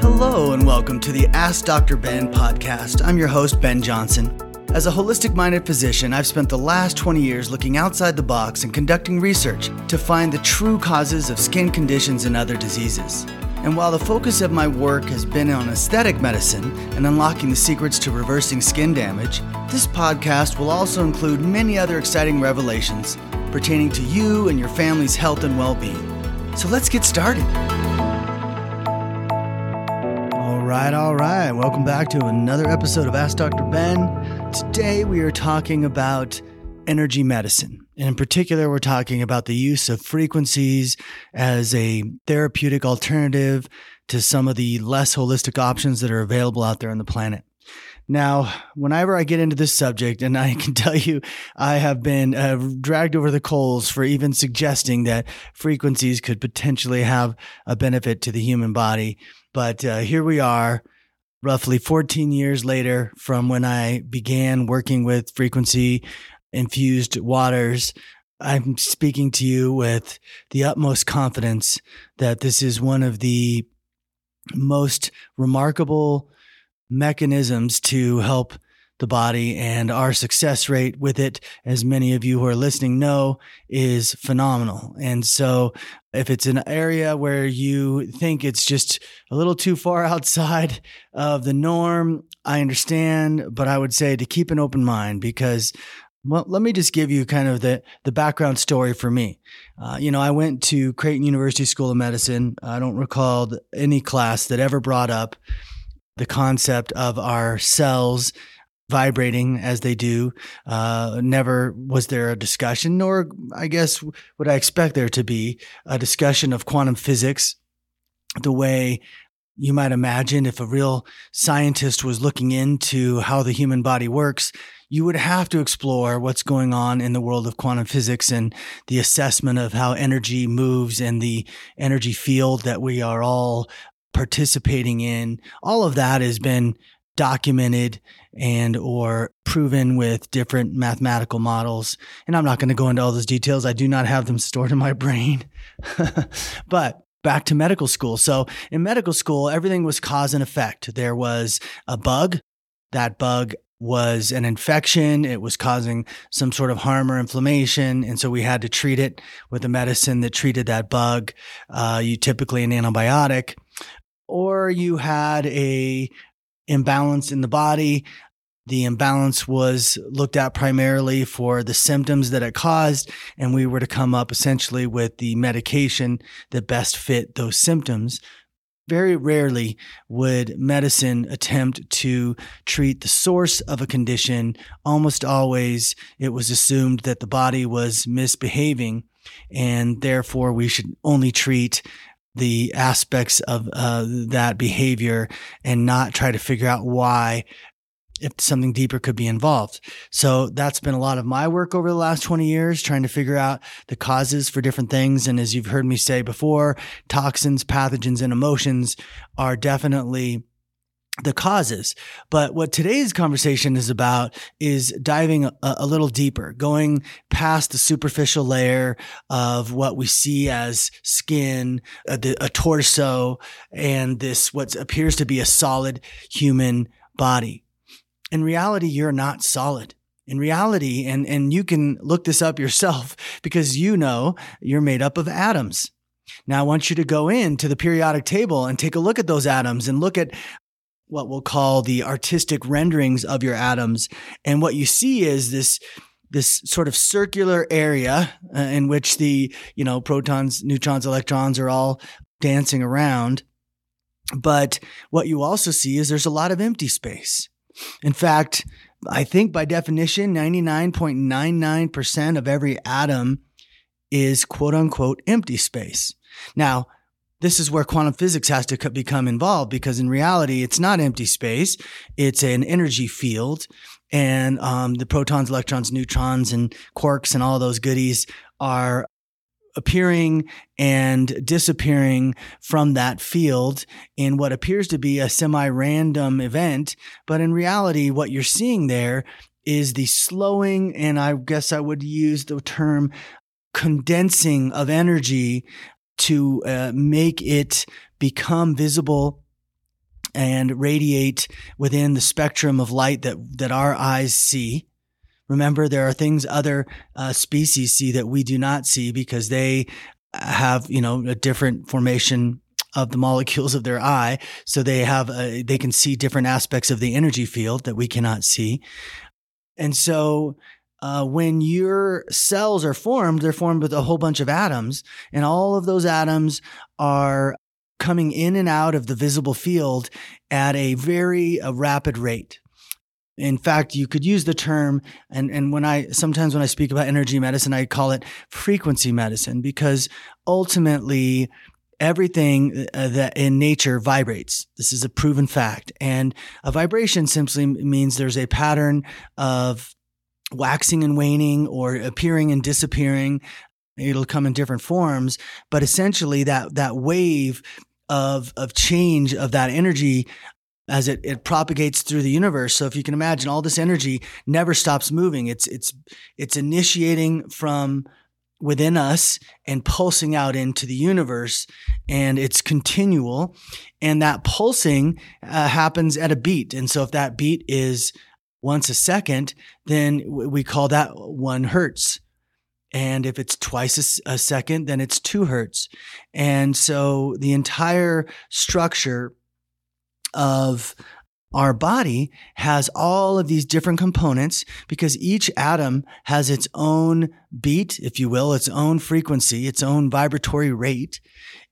Hello, and welcome to the Ask Dr. Ben podcast. I'm your host, Ben Johnson. As a holistic minded physician, I've spent the last 20 years looking outside the box and conducting research to find the true causes of skin conditions and other diseases. And while the focus of my work has been on aesthetic medicine and unlocking the secrets to reversing skin damage, this podcast will also include many other exciting revelations pertaining to you and your family's health and well being. So let's get started. Right, all right. Welcome back to another episode of Ask Dr. Ben. Today we are talking about energy medicine. And in particular, we're talking about the use of frequencies as a therapeutic alternative to some of the less holistic options that are available out there on the planet. Now, whenever I get into this subject, and I can tell you, I have been uh, dragged over the coals for even suggesting that frequencies could potentially have a benefit to the human body. But uh, here we are, roughly 14 years later from when I began working with frequency infused waters. I'm speaking to you with the utmost confidence that this is one of the most remarkable mechanisms to help the body and our success rate with it, as many of you who are listening know, is phenomenal. And so if it's an area where you think it's just a little too far outside of the norm, I understand, but I would say to keep an open mind because well, let me just give you kind of the, the background story for me. Uh, you know, I went to Creighton University School of Medicine. I don't recall any class that ever brought up the concept of our cells vibrating as they do. Uh, never was there a discussion, nor I guess would I expect there to be a discussion of quantum physics the way you might imagine if a real scientist was looking into how the human body works you would have to explore what's going on in the world of quantum physics and the assessment of how energy moves and the energy field that we are all participating in. All of that has been documented and or proven with different mathematical models and i'm not going to go into all those details i do not have them stored in my brain but back to medical school so in medical school everything was cause and effect there was a bug that bug was an infection. It was causing some sort of harm or inflammation. And so we had to treat it with a medicine that treated that bug. Uh, you typically an antibiotic or you had a imbalance in the body. The imbalance was looked at primarily for the symptoms that it caused, and we were to come up essentially with the medication that best fit those symptoms. Very rarely would medicine attempt to treat the source of a condition. Almost always, it was assumed that the body was misbehaving, and therefore we should only treat the aspects of uh, that behavior and not try to figure out why if something deeper could be involved. So that's been a lot of my work over the last 20 years, trying to figure out the causes for different things. And as you've heard me say before, toxins, pathogens, and emotions are definitely the causes. But what today's conversation is about is diving a, a, little deeper, going past the superficial layer of what we see as skin, uh, a, a torso, and this what appears to be a solid human body in reality, you're not solid. In reality, and, and you can look this up yourself because you know you're made up of atoms. Now, I want you to go into the periodic table and take a look at those atoms and look at what we'll call the artistic renderings of your atoms. And what you see is this this sort of circular area uh, in which the you know protons neutrons electrons are all dancing around but what you also see is there's a lot of empty space in fact, I think by definition, 99.99% of every atom is quote unquote empty space. Now, this is where quantum physics has to become involved because in reality, it's not empty space. It's an energy field. And um, the protons, electrons, neutrons, and quarks and all those goodies are appearing and disappearing from that field in what appears to be a semi random event. But in reality, what you're seeing there is the slowing, and I guess I would use the term condensing of energy to uh, make it become visible and radiate within the spectrum of light that, that our eyes see. Remember, there are things other uh, species see that we do not see because they have, you know, a different formation of the molecules of their eye. So they have, a, they can see different aspects of the energy field that we cannot see. And so uh, when your cells are formed, they're formed with a whole bunch of atoms, and all of those atoms are coming in and out of the visible field at a very uh, rapid rate. In fact, you could use the term, and, and when I sometimes when I speak about energy medicine, I call it frequency medicine because ultimately everything uh, that in nature vibrates. This is a proven fact. And a vibration simply means there's a pattern of waxing and waning or appearing and disappearing. It'll come in different forms, but essentially that, that wave of, of change of that energy as it, it propagates through the universe. So if you can imagine all this energy never stops moving. It's, it's, it's initiating from within us and pulsing out into the universe and it's continual and that pulsing uh, happens at a beat and so if that beat is once a second then we call that one hertz and if it's twice a, a second then it's two hertz and so the entire structure of our body has all of these different components because each atom has its own beat, if you will, its own frequency, its own vibratory rate.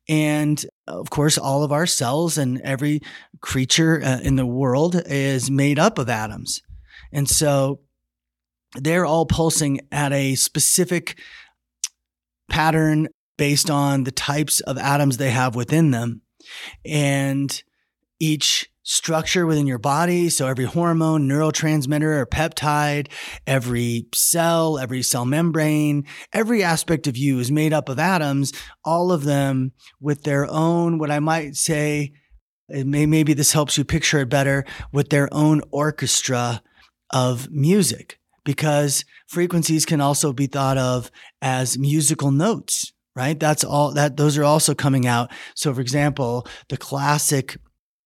And of course, all of our cells and every creature uh, in the world is made up of atoms. And so they're all pulsing at a specific pattern based on the types of atoms they have within them. And each structure within your body. So every hormone, neurotransmitter, or peptide, every cell, every cell membrane, every aspect of you is made up of atoms, all of them with their own, what I might say, may, maybe this helps you picture it better, with their own orchestra of music. Because frequencies can also be thought of as musical notes right that's all that those are also coming out so for example the classic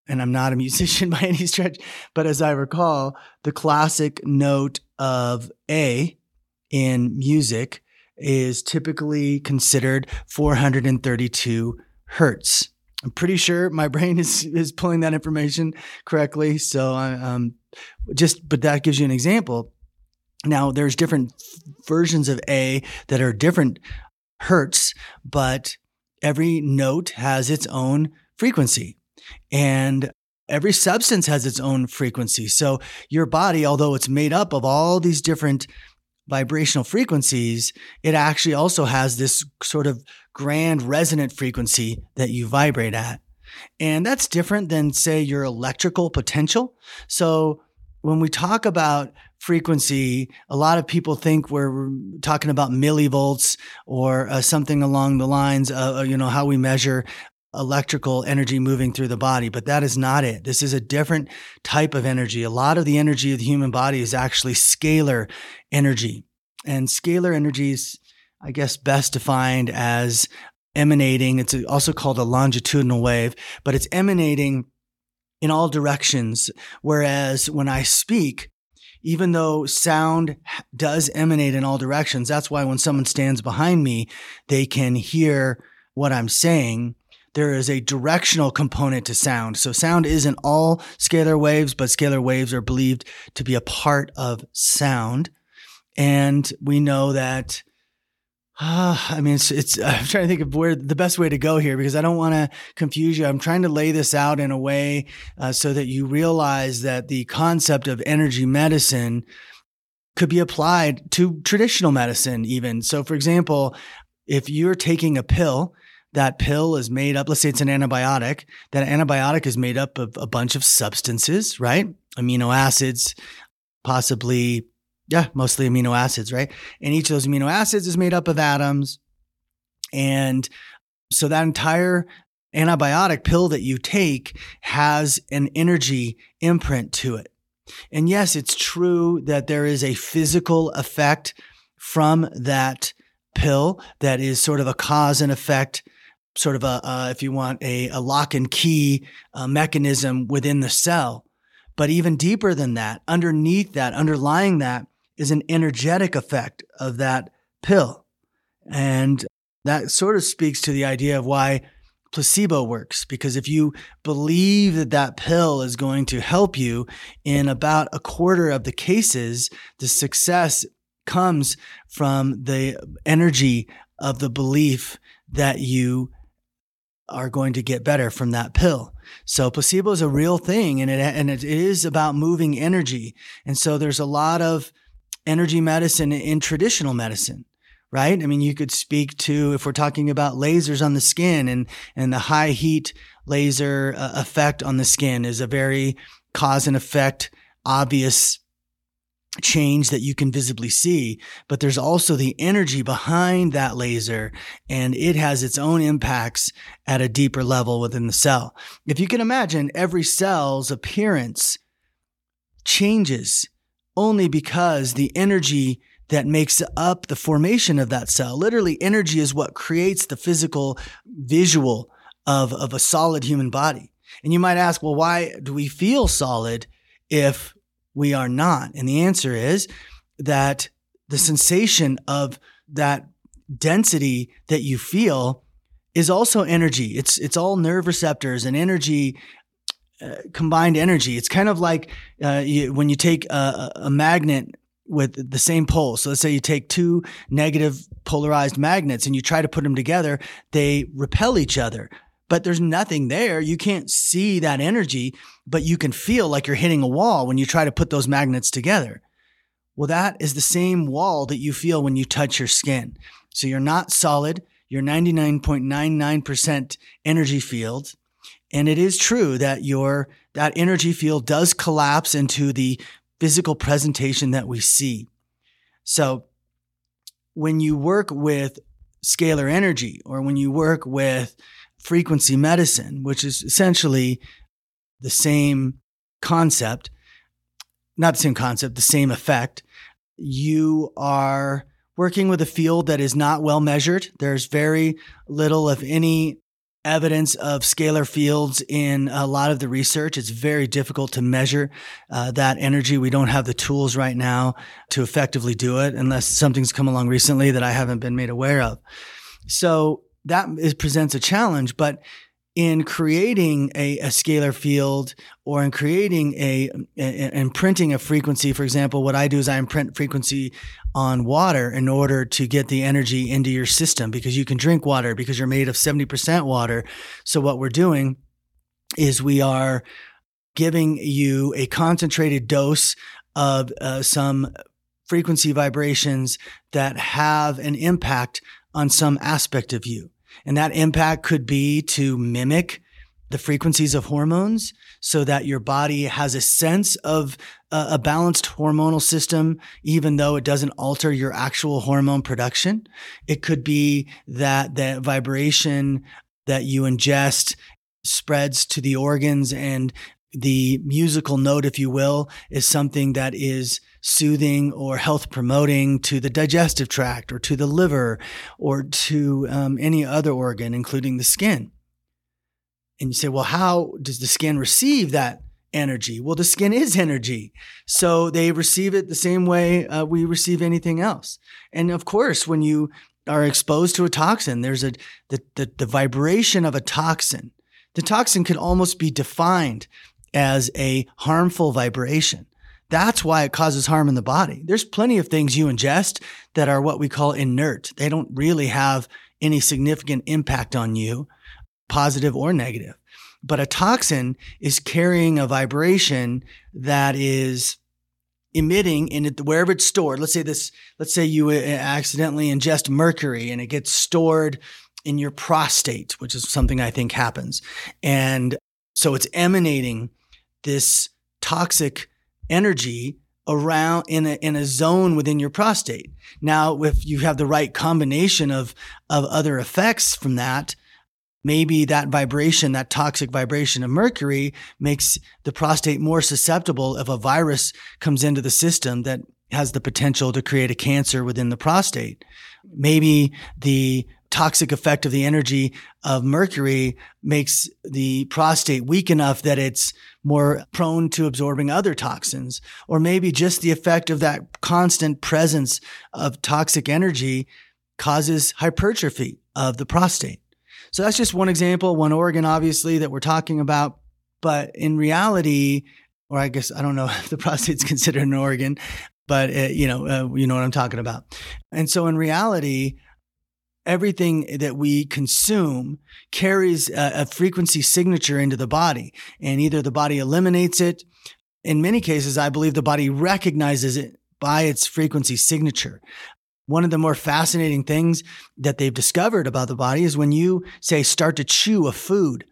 and I'm not a musician by any stretch, but as I recall, the classic note of A in music is typically considered 432 hertz. I'm pretty sure my brain is is pulling that information correctly. So I um just but that gives you an example. Now there's different versions of A that are different hertz, but every note has its own frequency. And every substance has its own frequency. So your body, although it's made up of all these different vibrational frequencies, it actually also has this sort of grand resonant frequency that you vibrate at. And that's different than, say, your electrical potential. So when we talk about frequency, a lot of people think we're talking about millivolts or uh, something along the lines of, uh, you know, how we measure electrical energy moving through the body, but that is not it. This is a different type of energy. A lot of the energy of the human body is actually scalar energy. And scalar energy is, I guess, best defined as emanating. It's also called a longitudinal wave, but it's emanating in all directions. Whereas when I speak, even though sound does emanate in all directions, that's why when someone stands behind me, they can hear what I'm saying there is a directional component to sound. So sound isn't all scalar waves, but scalar waves are believed to be a part of sound. And we know that uh, I mean, it's, it's, I'm trying to think of where the best way to go here because I don't want to confuse you. I'm trying to lay this out in a way uh, so that you realize that the concept of energy medicine could be applied to traditional medicine, even. So, for example, if you're taking a pill that pill is made up, let's say it's an antibiotic, that antibiotic is made up of a bunch of substances, right? Amino acids, possibly, yeah, mostly amino acids, right? And each of those amino acids is made up of atoms. And so that entire antibiotic pill that you take has an energy imprint to it. And yes, it's true that there is a physical effect from that pill that is sort of a cause and effect sort of a, uh, if you want, a, a lock and key uh, mechanism within the cell. But even deeper than that, underneath that, underlying that is an energetic effect of that pill. And that sort of speaks to the idea of why placebo works. Because if you believe that that pill is going to help you in about a quarter of the cases, the success comes from the energy of the belief that you are going to get better from that pill. So placebo is a real thing and it, and it is about moving energy. And so there's a lot of energy medicine in traditional medicine right? I mean, you could speak to if we're talking about lasers on the skin and and the high heat laser uh, effect on the skin is a very cause and effect obvious change that you can visibly see, but there's also the energy behind that laser and it has its own impacts at a deeper level within the cell. If you can imagine every cell's appearance changes only because the energy that makes up the formation of that cell. Literally, energy is what creates the physical visual of, of a solid human body. And you might ask, well, why do we feel solid if we are not? And the answer is that the sensation of that density that you feel is also energy. It's it's all nerve receptors and energy uh, combined energy. It's kind of like uh, you, when you take a, a, magnet with the same pole. So let's say you take two negative polarized magnets and you try to put them together, they repel each other. But there's nothing there. You can't see that energy, but you can feel like you're hitting a wall when you try to put those magnets together. Well, that is the same wall that you feel when you touch your skin. So you're not solid. You're 99.99% energy field. And it is true that your, that energy field does collapse into the physical presentation that we see. So when you work with scalar energy or when you work with frequency medicine, which is essentially the same concept, not the same concept, the same effect, you are working with a field that is not well measured. There's very little, if any, evidence of scalar fields in a lot of the research. It's very difficult to measure uh, that energy. We don't have the tools right now to effectively do it unless something's come along recently that I haven't been made aware of. So that is, presents a challenge, but in creating a, a, scalar field or in creating a, a, imprinting a frequency, for example, what I do is I imprint frequency on water in order to get the energy into your system because you can drink water because you're made of 70% water. So what we're doing is we are giving you a concentrated dose of uh, some frequency vibrations that have an impact on some aspect of you. And that impact could be to mimic the frequencies of hormones so that your body has a sense of a, a, balanced hormonal system, even though it doesn't alter your actual hormone production. It could be that the vibration that you ingest spreads to the organs and the musical note, if you will, is something that is soothing or health promoting to the digestive tract or to the liver or to um, any other organ, including the skin. And you say, well, how does the skin receive that energy? Well, the skin is energy. So they receive it the same way uh, we receive anything else. And of course, when you are exposed to a toxin, there's a the, the, the vibration of a toxin. The toxin can almost be defined as a harmful vibration. That's why it causes harm in the body. There's plenty of things you ingest that are what we call inert. They don't really have any significant impact on you, positive or negative. But a toxin is carrying a vibration that is emitting in it wherever it's stored. Let's say this, let's say you uh, accidentally ingest mercury and it gets stored in your prostate, which is something I think happens. And so it's emanating this toxic energy around in a, in a zone within your prostate. Now, if you have the right combination of, of other effects from that, maybe that vibration, that toxic vibration of mercury makes the prostate more susceptible if a virus comes into the system that has the potential to create a cancer within the prostate. Maybe the toxic effect of the energy of mercury makes the prostate weak enough that it's more prone to absorbing other toxins, or maybe just the effect of that constant presence of toxic energy causes hypertrophy of the prostate. So that's just one example, one organ, obviously, that we're talking about. But in reality, or I guess I don't know if the prostate's considered an organ, but it, you know, uh, you know what I'm talking about. And so in reality, everything that we consume carries a, a, frequency signature into the body and either the body eliminates it. In many cases, I believe the body recognizes it by its frequency signature. One of the more fascinating things that they've discovered about the body is when you say start to chew a food,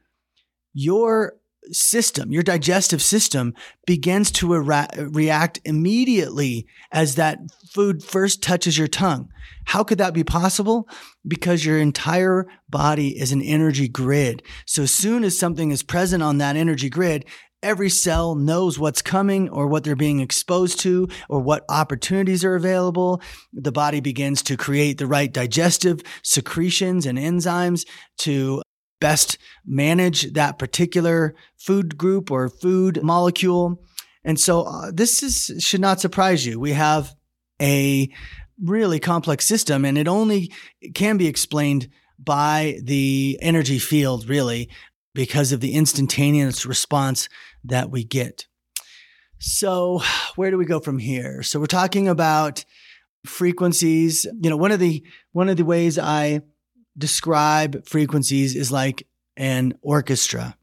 your system, your digestive system begins to react immediately as that food first touches your tongue. How could that be possible? Because your entire body is an energy grid. So as soon as something is present on that energy grid, every cell knows what's coming or what they're being exposed to or what opportunities are available. The body begins to create the right digestive secretions and enzymes to best manage that particular food group or food molecule. And so uh, this is, should not surprise you. We have a really complex system and it only can be explained by the energy field, really, because of the instantaneous response that we get. So, where do we go from here? So, we're talking about frequencies. You know, one of the one of the ways I describe frequencies is like an orchestra.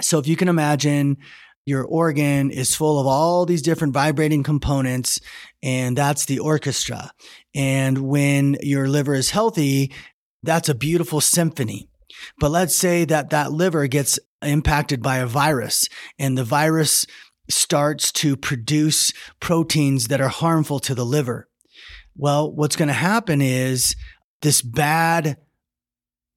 So if you can imagine your organ is full of all these different vibrating components and that's the orchestra. And when your liver is healthy, that's a beautiful symphony. But let's say that that liver gets impacted by a virus and the virus starts to produce proteins that are harmful to the liver. Well, what's going to happen is this bad,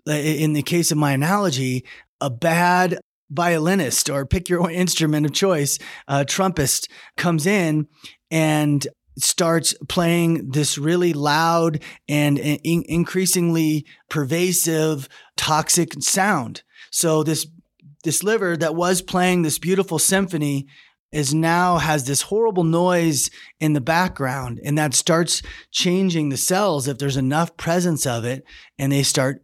in the case of my analogy, a bad violinist or pick your instrument of choice, a trumpist comes in and starts playing this really loud and in- increasingly pervasive toxic sound. So this this liver that was playing this beautiful symphony is now has this horrible noise in the background and that starts changing the cells if there's enough presence of it and they start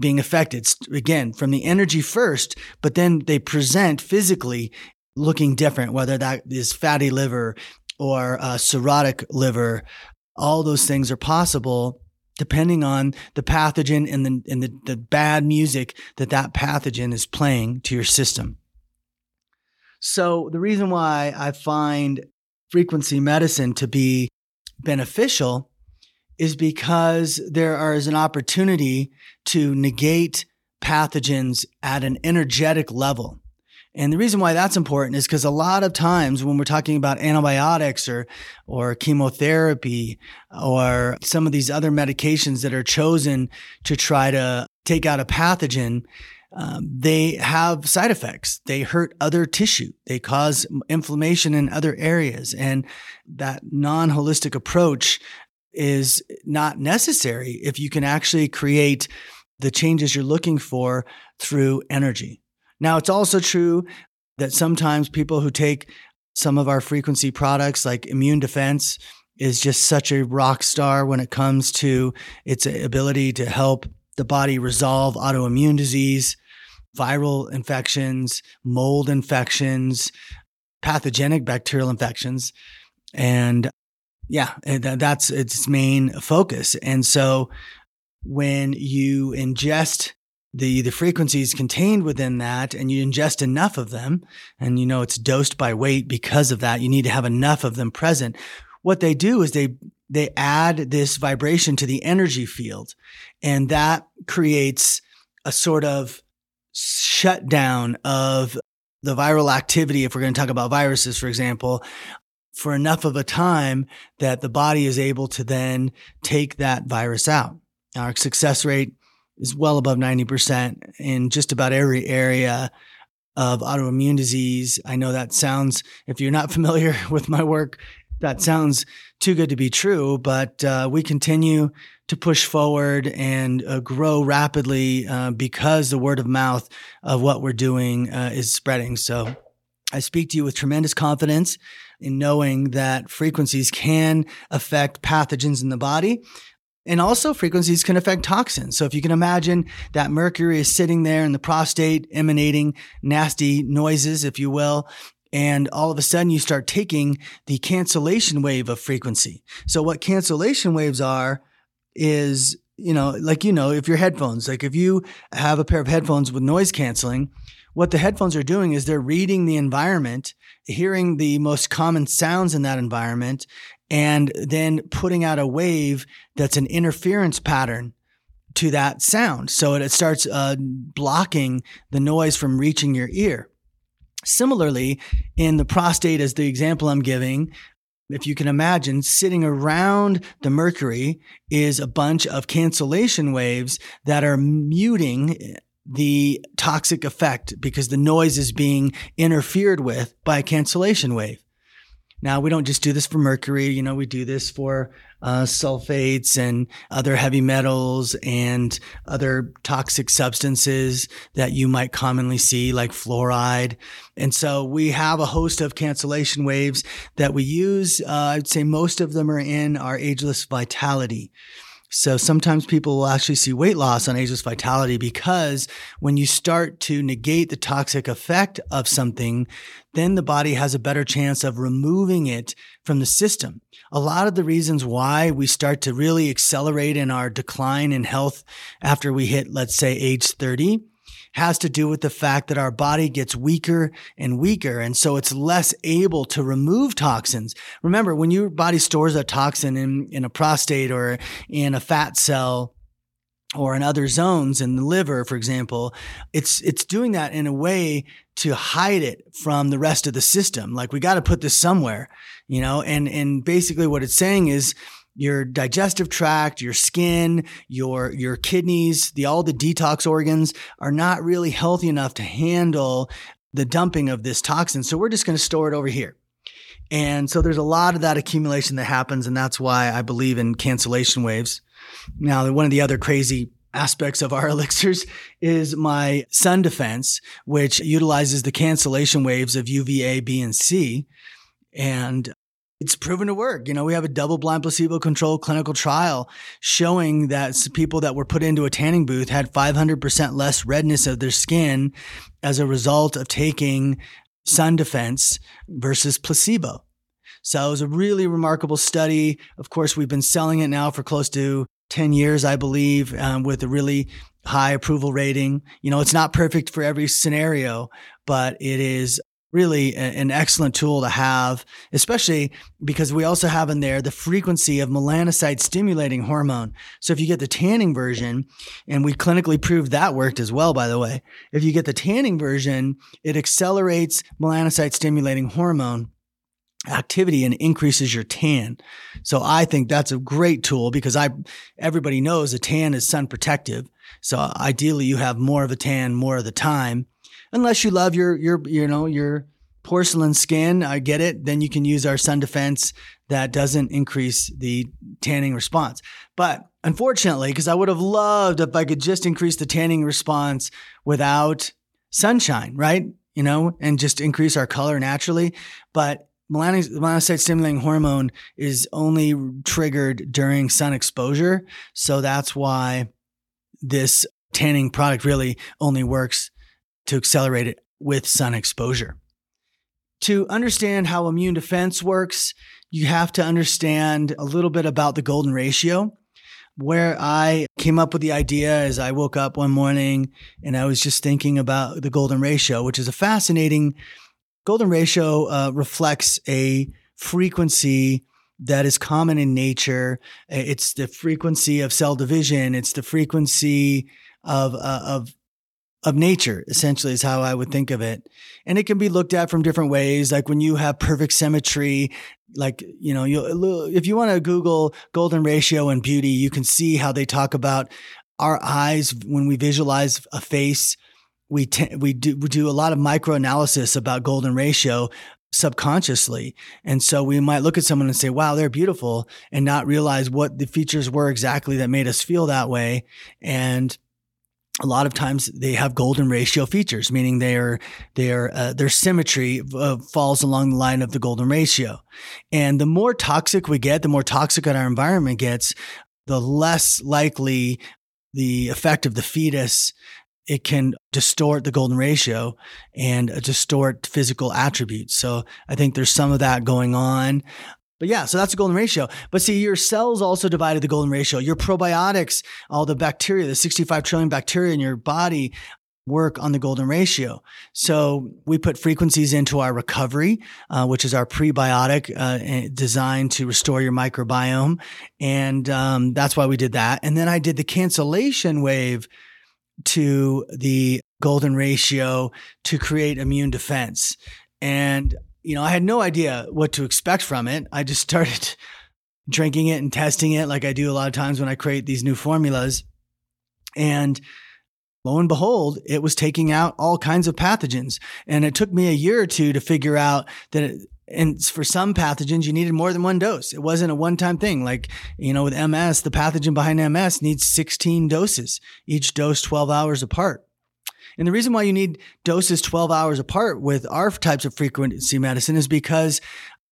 being affected. Again from the energy first but then they present physically looking different whether that is fatty liver or uh, cirrhotic liver. All those things are possible depending on the pathogen and the, and the, the bad music that that pathogen is playing to your system so the reason why I find frequency medicine to be beneficial is because there is an opportunity to negate pathogens at an energetic level. And the reason why that's important is because a lot of times when we're talking about antibiotics or, or chemotherapy or some of these other medications that are chosen to try to take out a pathogen, um, they have side effects. They hurt other tissue. They cause inflammation in other areas. And that non holistic approach is not necessary if you can actually create the changes you're looking for through energy. Now, it's also true that sometimes people who take some of our frequency products like immune defense is just such a rock star when it comes to its ability to help the body resolve autoimmune disease viral infections, mold infections, pathogenic bacterial infections. And yeah, that's its main focus. And so when you ingest the, the frequencies contained within that and you ingest enough of them, and you know it's dosed by weight because of that, you need to have enough of them present. What they do is they they add this vibration to the energy field, and that creates a sort of shutdown of the viral activity, if we're going to talk about viruses, for example, for enough of a time that the body is able to then take that virus out. Our success rate is well above 90% in just about every area of autoimmune disease. I know that sounds, if you're not familiar with my work, that sounds too good to be true, but uh, we continue to push forward and uh, grow rapidly uh, because the word of mouth of what we're doing uh, is spreading. So I speak to you with tremendous confidence in knowing that frequencies can affect pathogens in the body. And also frequencies can affect toxins. So if you can imagine that mercury is sitting there in the prostate emanating nasty noises, if you will, and all of a sudden you start taking the cancellation wave of frequency. So what cancellation waves are is, you know, like, you know, if your headphones, like if you have a pair of headphones with noise canceling, what the headphones are doing is they're reading the environment, hearing the most common sounds in that environment, and then putting out a wave that's an interference pattern to that sound. So it starts uh, blocking the noise from reaching your ear. Similarly, in the prostate, as the example I'm giving, if you can imagine, sitting around the mercury is a bunch of cancellation waves that are muting the toxic effect because the noise is being interfered with by a cancellation wave. Now, we don't just do this for mercury, you know, we do this for uh, sulfates and other heavy metals and other toxic substances that you might commonly see, like fluoride. And so we have a host of cancellation waves that we use. Uh, I'd say most of them are in our ageless vitality. So sometimes people will actually see weight loss on ageless vitality because when you start to negate the toxic effect of something, then the body has a better chance of removing it from the system. A lot of the reasons why we start to really accelerate in our decline in health after we hit, let's say, age 30 has to do with the fact that our body gets weaker and weaker. And so it's less able to remove toxins. Remember, when your body stores a toxin in, in a prostate or in a fat cell, or in other zones in the liver, for example, it's it's doing that in a way to hide it from the rest of the system. Like we got to put this somewhere, you know. And and basically, what it's saying is your digestive tract, your skin, your your kidneys, the all the detox organs are not really healthy enough to handle the dumping of this toxin. So we're just going to store it over here. And so there's a lot of that accumulation that happens and that's why I believe in cancellation waves. Now, one of the other crazy aspects of our elixirs is my sun defense, which utilizes the cancellation waves of UVA, B, and C. And it's proven to work. You know, we have a double blind placebo controlled clinical trial showing that people that were put into a tanning booth had 500% less redness of their skin as a result of taking sun defense versus placebo. So it was a really remarkable study. Of course, we've been selling it now for close to 10 years, I believe, um, with a really high approval rating. You know, it's not perfect for every scenario, but it is really an excellent tool to have, especially because we also have in there the frequency of melanocyte stimulating hormone. So if you get the tanning version, and we clinically proved that worked as well, by the way, if you get the tanning version, it accelerates melanocyte stimulating hormone activity and increases your tan. So I think that's a great tool because I everybody knows a tan is sun protective. So ideally you have more of a tan more of the time unless you love your your you know your porcelain skin, I get it. Then you can use our sun defense that doesn't increase the tanning response. But unfortunately, because I would have loved if I could just increase the tanning response without sunshine, right? You know, and just increase our color naturally. But melanocyte stimulating hormone is only triggered during sun exposure. So that's why this tanning product really only works to accelerate it with sun exposure. To understand how immune defense works, you have to understand a little bit about the golden ratio. Where I came up with the idea is I woke up one morning and I was just thinking about the golden ratio, which is a fascinating golden ratio uh, reflects a frequency that is common in nature. It's the frequency of cell division. It's the frequency of, uh, of of nature, essentially, is how I would think of it. And it can be looked at from different ways. Like when you have perfect symmetry, like, you know, you if you want to Google golden ratio and beauty, you can see how they talk about our eyes when we visualize a face. We, t- we do we do a lot of micro analysis about golden ratio subconsciously. And so we might look at someone and say, wow, they're beautiful and not realize what the features were exactly that made us feel that way. And a lot of times they have golden ratio features, meaning they their their uh, their symmetry uh, falls along the line of the golden ratio. And the more toxic we get, the more toxic our environment gets, the less likely the effect of the fetus it can distort the golden ratio and uh, distort physical attributes. So I think there's some of that going on. But yeah, so that's the golden ratio. But see, your cells also divided the golden ratio. Your probiotics, all the bacteria, the 65 trillion bacteria in your body work on the golden ratio. So we put frequencies into our recovery, uh, which is our prebiotic uh, designed to restore your microbiome. And um, that's why we did that. And then I did the cancellation wave to the golden ratio to create immune defense. And, you know, I had no idea what to expect from it. I just started drinking it and testing it like I do a lot of times when I create these new formulas. And lo and behold, it was taking out all kinds of pathogens. And it took me a year or two to figure out that it, and for some pathogens, you needed more than one dose. It wasn't a one time thing. Like, you know, with MS, the pathogen behind MS needs 16 doses, each dose 12 hours apart. And the reason why you need doses 12 hours apart with our types of frequency medicine is because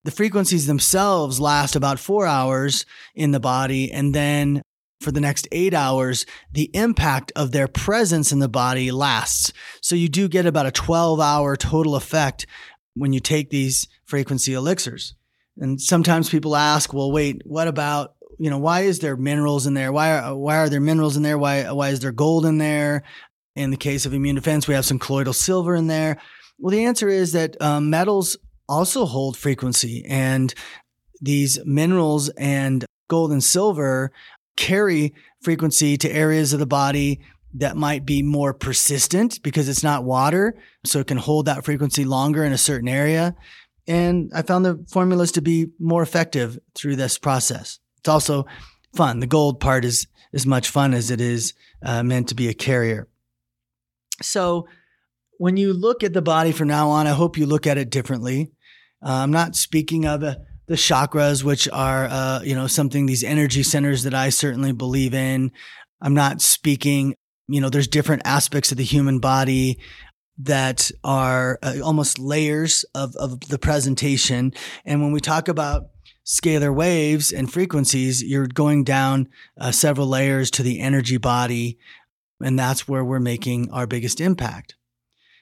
the frequencies themselves last about four hours in the body. And then for the next eight hours, the impact of their presence in the body lasts. So you do get about a 12 hour total effect when you take these frequency elixirs. And sometimes people ask, well, wait, what about, you know, why is there minerals in there? Why are, why are there minerals in there? Why, why is there gold in there? In the case of immune defense, we have some colloidal silver in there. Well, the answer is that um, metals also hold frequency and these minerals and gold and silver carry frequency to areas of the body that might be more persistent because it's not water. So it can hold that frequency longer in a certain area. And I found the formulas to be more effective through this process. It's also fun. The gold part is as much fun as it is uh, meant to be a carrier. So when you look at the body from now on, I hope you look at it differently. Uh, I'm not speaking of uh, the chakras, which are, uh, you know, something, these energy centers that I certainly believe in. I'm not speaking you know, there's different aspects of the human body that are uh, almost layers of, of the presentation. And when we talk about scalar waves and frequencies, you're going down uh, several layers to the energy body. And that's where we're making our biggest impact.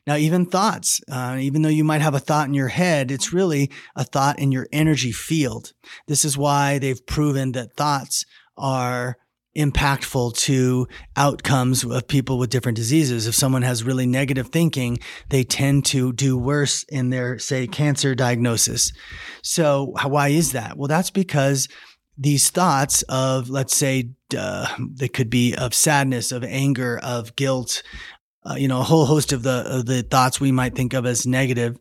Now, even thoughts, uh, even though you might have a thought in your head, it's really a thought in your energy field. This is why they've proven that thoughts are impactful to outcomes of people with different diseases. If someone has really negative thinking, they tend to do worse in their, say, cancer diagnosis. So, why is that? Well, that's because these thoughts of, let's say, uh, they could be of sadness, of anger, of guilt, uh, you know, a whole host of the of the thoughts we might think of as negative,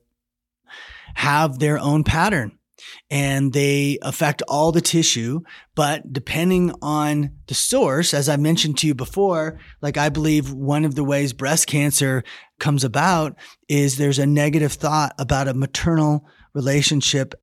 have their own pattern and they affect all the tissue. But depending on the source, as I mentioned to you before, like I believe one of the ways breast cancer comes about is there's a negative thought about a maternal relationship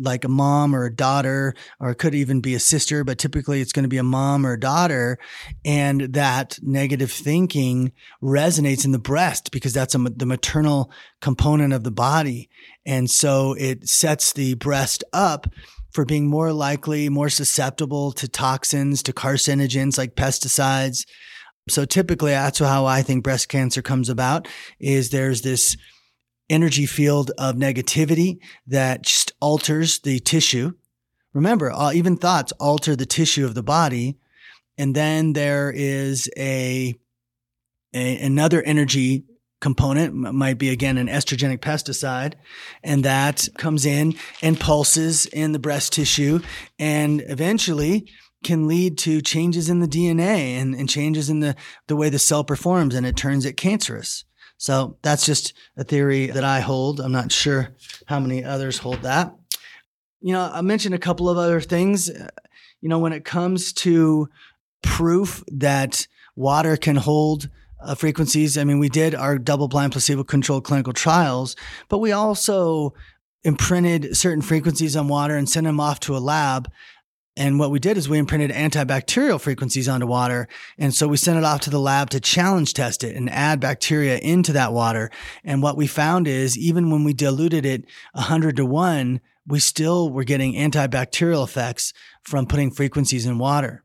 like a mom or a daughter, or it could even be a sister, but typically it's going to be a mom or a daughter. And that negative thinking resonates in the breast because that's a, the maternal component of the body. And so it sets the breast up for being more likely, more susceptible to toxins, to carcinogens like pesticides. So typically that's how I think breast cancer comes about is there's this energy field of negativity that just alters the tissue. Remember, uh, even thoughts alter the tissue of the body. And then there is a, a another energy component might be again an estrogenic pesticide and that comes in and pulses in the breast tissue and eventually can lead to changes in the DNA and, and changes in the, the way the cell performs and it turns it cancerous. So that's just a theory that I hold. I'm not sure how many others hold that. You know, I mentioned a couple of other things. You know, when it comes to proof that water can hold uh, frequencies, I mean, we did our double blind placebo controlled clinical trials, but we also imprinted certain frequencies on water and sent them off to a lab. And what we did is we imprinted antibacterial frequencies onto water. And so we sent it off to the lab to challenge test it and add bacteria into that water. And what we found is even when we diluted it 100 to 1, we still were getting antibacterial effects from putting frequencies in water.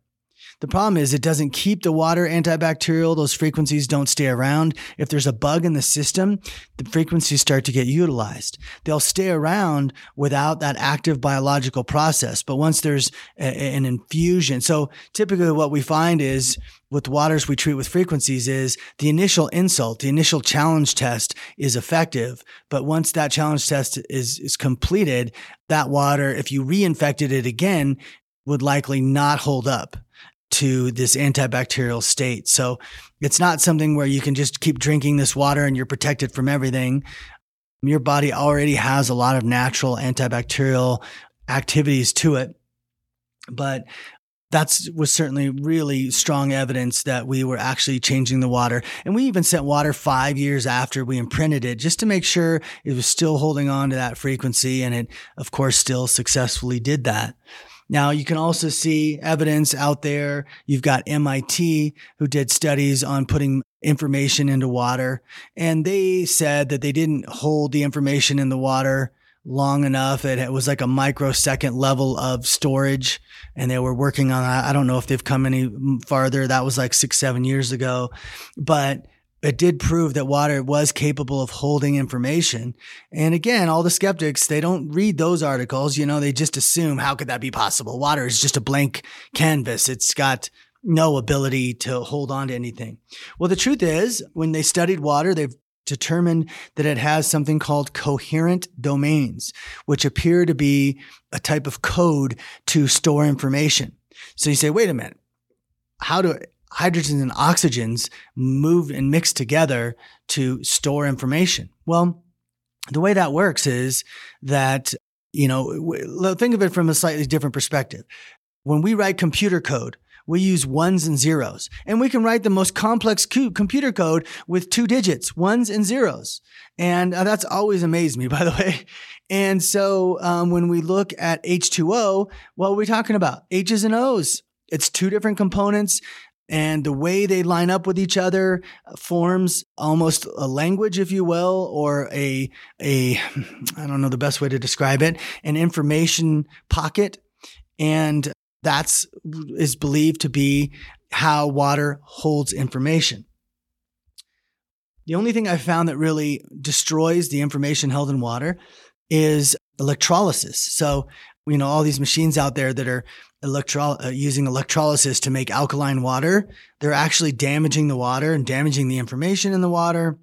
The problem is it doesn't keep the water antibacterial. Those frequencies don't stay around. If there's a bug in the system, the frequencies start to get utilized. They'll stay around without that active biological process. But once there's a, an infusion, so typically what we find is with waters we treat with frequencies is the initial insult, the initial challenge test is effective. But once that challenge test is, is completed, that water, if you reinfected it again, would likely not hold up to this antibacterial state. So it's not something where you can just keep drinking this water and you're protected from everything. Your body already has a lot of natural antibacterial activities to it. But that was certainly really strong evidence that we were actually changing the water. And we even sent water five years after we imprinted it just to make sure it was still holding on to that frequency. And it, of course, still successfully did that. Now, you can also see evidence out there. You've got MIT who did studies on putting information into water, and they said that they didn't hold the information in the water long enough. It, was like a microsecond level of storage, and they were working on that. I don't know if they've come any farther. That was like six, seven years ago. But it did prove that water was capable of holding information. And again, all the skeptics, they don't read those articles. You know, they just assume, how could that be possible? Water is just a blank canvas. It's got no ability to hold on to anything. Well, the truth is, when they studied water, they've determined that it has something called coherent domains, which appear to be a type of code to store information. So you say, wait a minute. How do hydrogens and oxygens move and mix together to store information. Well, the way that works is that, you know, think of it from a slightly different perspective. When we write computer code, we use ones and zeros, and we can write the most complex computer code with two digits, ones and zeros. And uh, that's always amazed me, by the way. And so um, when we look at H2O, what are we talking about? H's and O's. It's two different components and the way they line up with each other uh, forms almost a language if you will or a a i don't know the best way to describe it an information pocket. And that's is believed to be how water holds information. The only thing i found that really destroys the information held in water is electrolysis. So you know all these machines out there that are electro- uh, using electrolysis to make alkaline water, they're actually damaging the water and damaging the information in the water.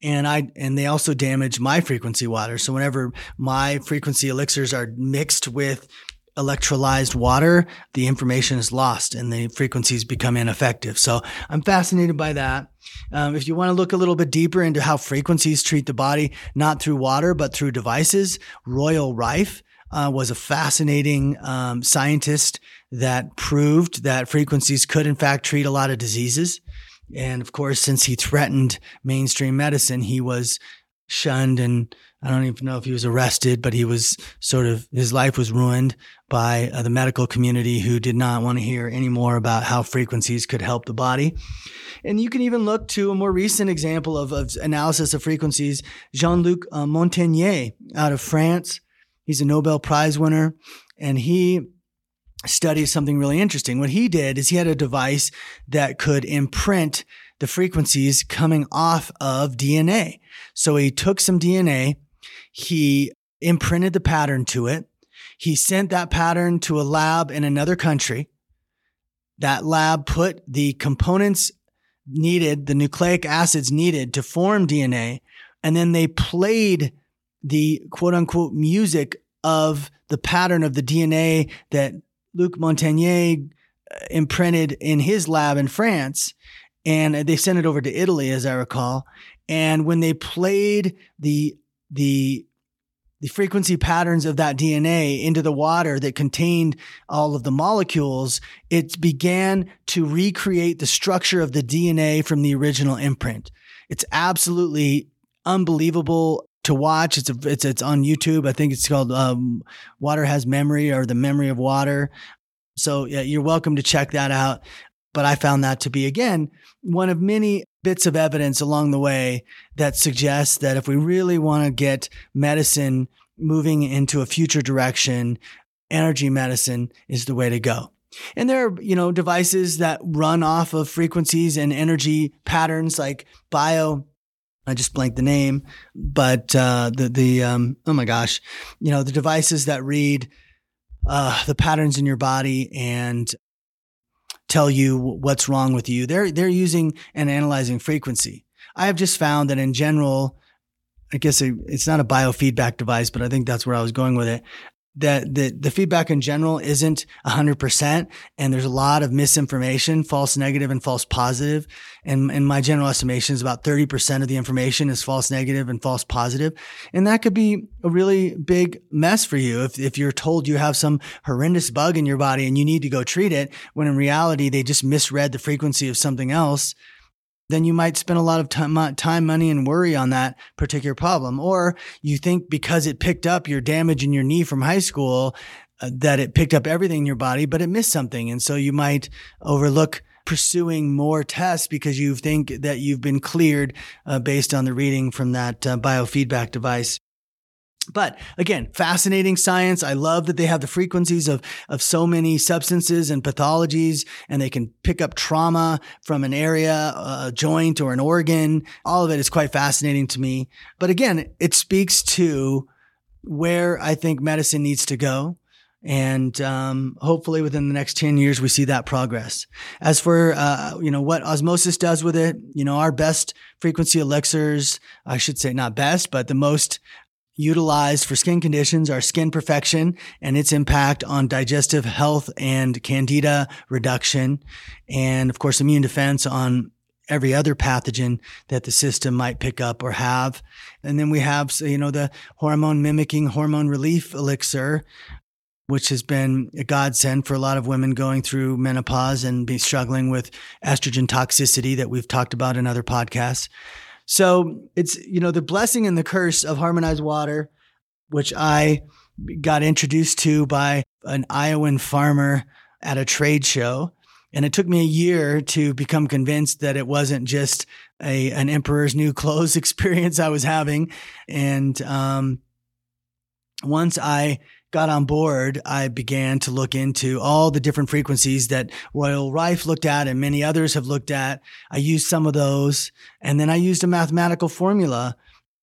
And I and they also damage my frequency water. So whenever my frequency elixirs are mixed with electrolyzed water, the information is lost and the frequencies become ineffective. So I'm fascinated by that. Um, if you want to look a little bit deeper into how frequencies treat the body, not through water, but through devices, Royal Rife uh, was a fascinating um, scientist that proved that frequencies could, in fact, treat a lot of diseases. And of course, since he threatened mainstream medicine, he was shunned and I don't even know if he was arrested, but he was sort of, his life was ruined by uh, the medical community who did not want to hear any more about how frequencies could help the body. And you can even look to a more recent example of, of analysis of frequencies. Jean-Luc uh, Montagnier out of France He's a Nobel Prize winner, and he studies something really interesting. What he did is he had a device that could imprint the frequencies coming off of DNA. So he took some DNA, he imprinted the pattern to it. He sent that pattern to a lab in another country. That lab put the components needed, the nucleic acids needed to form DNA, and then they played the quote unquote music of the pattern of the DNA that Luc Montagnier uh, imprinted in his lab in France. And they sent it over to Italy, as I recall. And when they played the, the, the frequency patterns of that DNA into the water that contained all of the molecules, it began to recreate the structure of the DNA from the original imprint. It's absolutely unbelievable to watch. It's a, it's it's on YouTube. I think it's called um, Water Has Memory or the Memory of Water. So yeah, you're welcome to check that out. But I found that to be again one of many bits of evidence along the way that suggests that if we really want to get medicine moving into a future direction, energy medicine is the way to go. And there are, you know, devices that run off of frequencies and energy patterns like bio. I just blanked the name, but uh, the the um, oh my gosh, you know, the devices that read uh, the patterns in your body and tell you what's wrong with you. They're they're using and analyzing frequency. I have just found that in general, I guess it's not a biofeedback device, but I think that's where I was going with it that the, the feedback in general isn't 100% and there's a lot of misinformation false negative and false positive. And in my general estimation is about 30% of the information is false negative and false positive. And that could be a really big mess for you if, if you're told you have some horrendous bug in your body and you need to go treat it when in reality they just misread the frequency of something else then you might spend a lot of time, money, and worry on that particular problem. Or you think because it picked up your damage in your knee from high school, uh, that it picked up everything in your body, but it missed something. And so you might overlook pursuing more tests because you think that you've been cleared uh, based on the reading from that uh, biofeedback device. But again, fascinating science. I love that they have the frequencies of, of so many substances and pathologies, and they can pick up trauma from an area, a joint, or an organ. All of it is quite fascinating to me. But again, it speaks to where I think medicine needs to go. And um, hopefully, within the next ten years, we see that progress. As for uh, you know what osmosis does with it, you know our best frequency elixirs, I should say not best, but the most utilized for skin conditions are skin perfection and its impact on digestive health and candida reduction. And of course, immune defense on every other pathogen that the system might pick up or have. And then we have, you know, the hormone mimicking hormone relief elixir, which has been a godsend for a lot of women going through menopause and be struggling with estrogen toxicity that we've talked about in other podcasts. So it's, you know, the blessing and the curse of harmonized water, which I got introduced to by an Iowan farmer at a trade show. And it took me a year to become convinced that it wasn't just a an emperor's new clothes experience I was having. And um, once I got on board, I began to look into all the different frequencies that Royal Rife looked at and many others have looked at. I used some of those and then I used a mathematical formula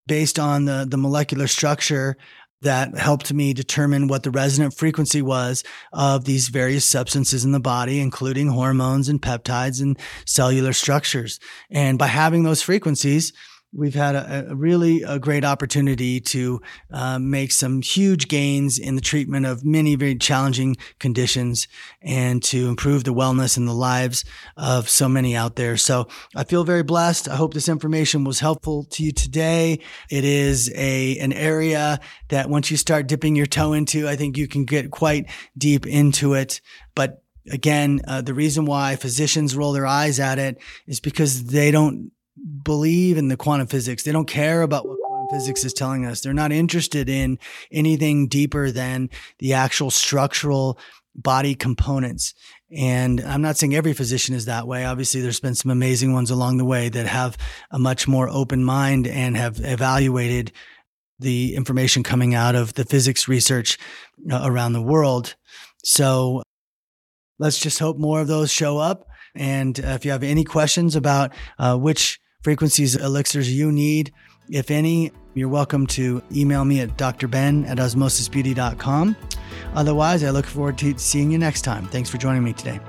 based on the, the molecular structure that helped me determine what the resonant frequency was of these various substances in the body, including hormones and peptides and cellular structures. And by having those frequencies, we've had a, a, really a great opportunity to uh, make some huge gains in the treatment of many very challenging conditions and to improve the wellness and the lives of so many out there. So I feel very blessed. I hope this information was helpful to you today. It is a an area that once you start dipping your toe into, I think you can get quite deep into it. But again, uh, the reason why physicians roll their eyes at it is because they don't believe in the quantum physics. They don't care about what quantum physics is telling us. They're not interested in anything deeper than the actual structural body components. And I'm not saying every physician is that way. Obviously, there's been some amazing ones along the way that have a much more open mind and have evaluated the information coming out of the physics research uh, around the world. So let's just hope more of those show up. And uh, if you have any questions about uh, which frequencies elixirs you need. If any, you're welcome to email me at drben at osmosisbeauty.com. Otherwise, I look forward to seeing you next time. Thanks for joining me today.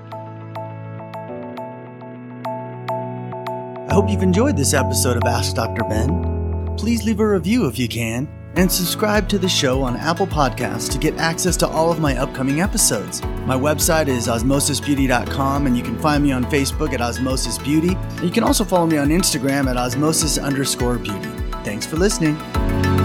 I hope you've enjoyed this episode of Ask Dr. Ben. Please leave a review if you can and subscribe to the show on Apple Podcasts to get access to all of my upcoming episodes. My website is osmosisbeauty.com, and you can find me on Facebook at Osmosis Beauty. You can also follow me on Instagram at osmosis underscore beauty. Thanks for listening.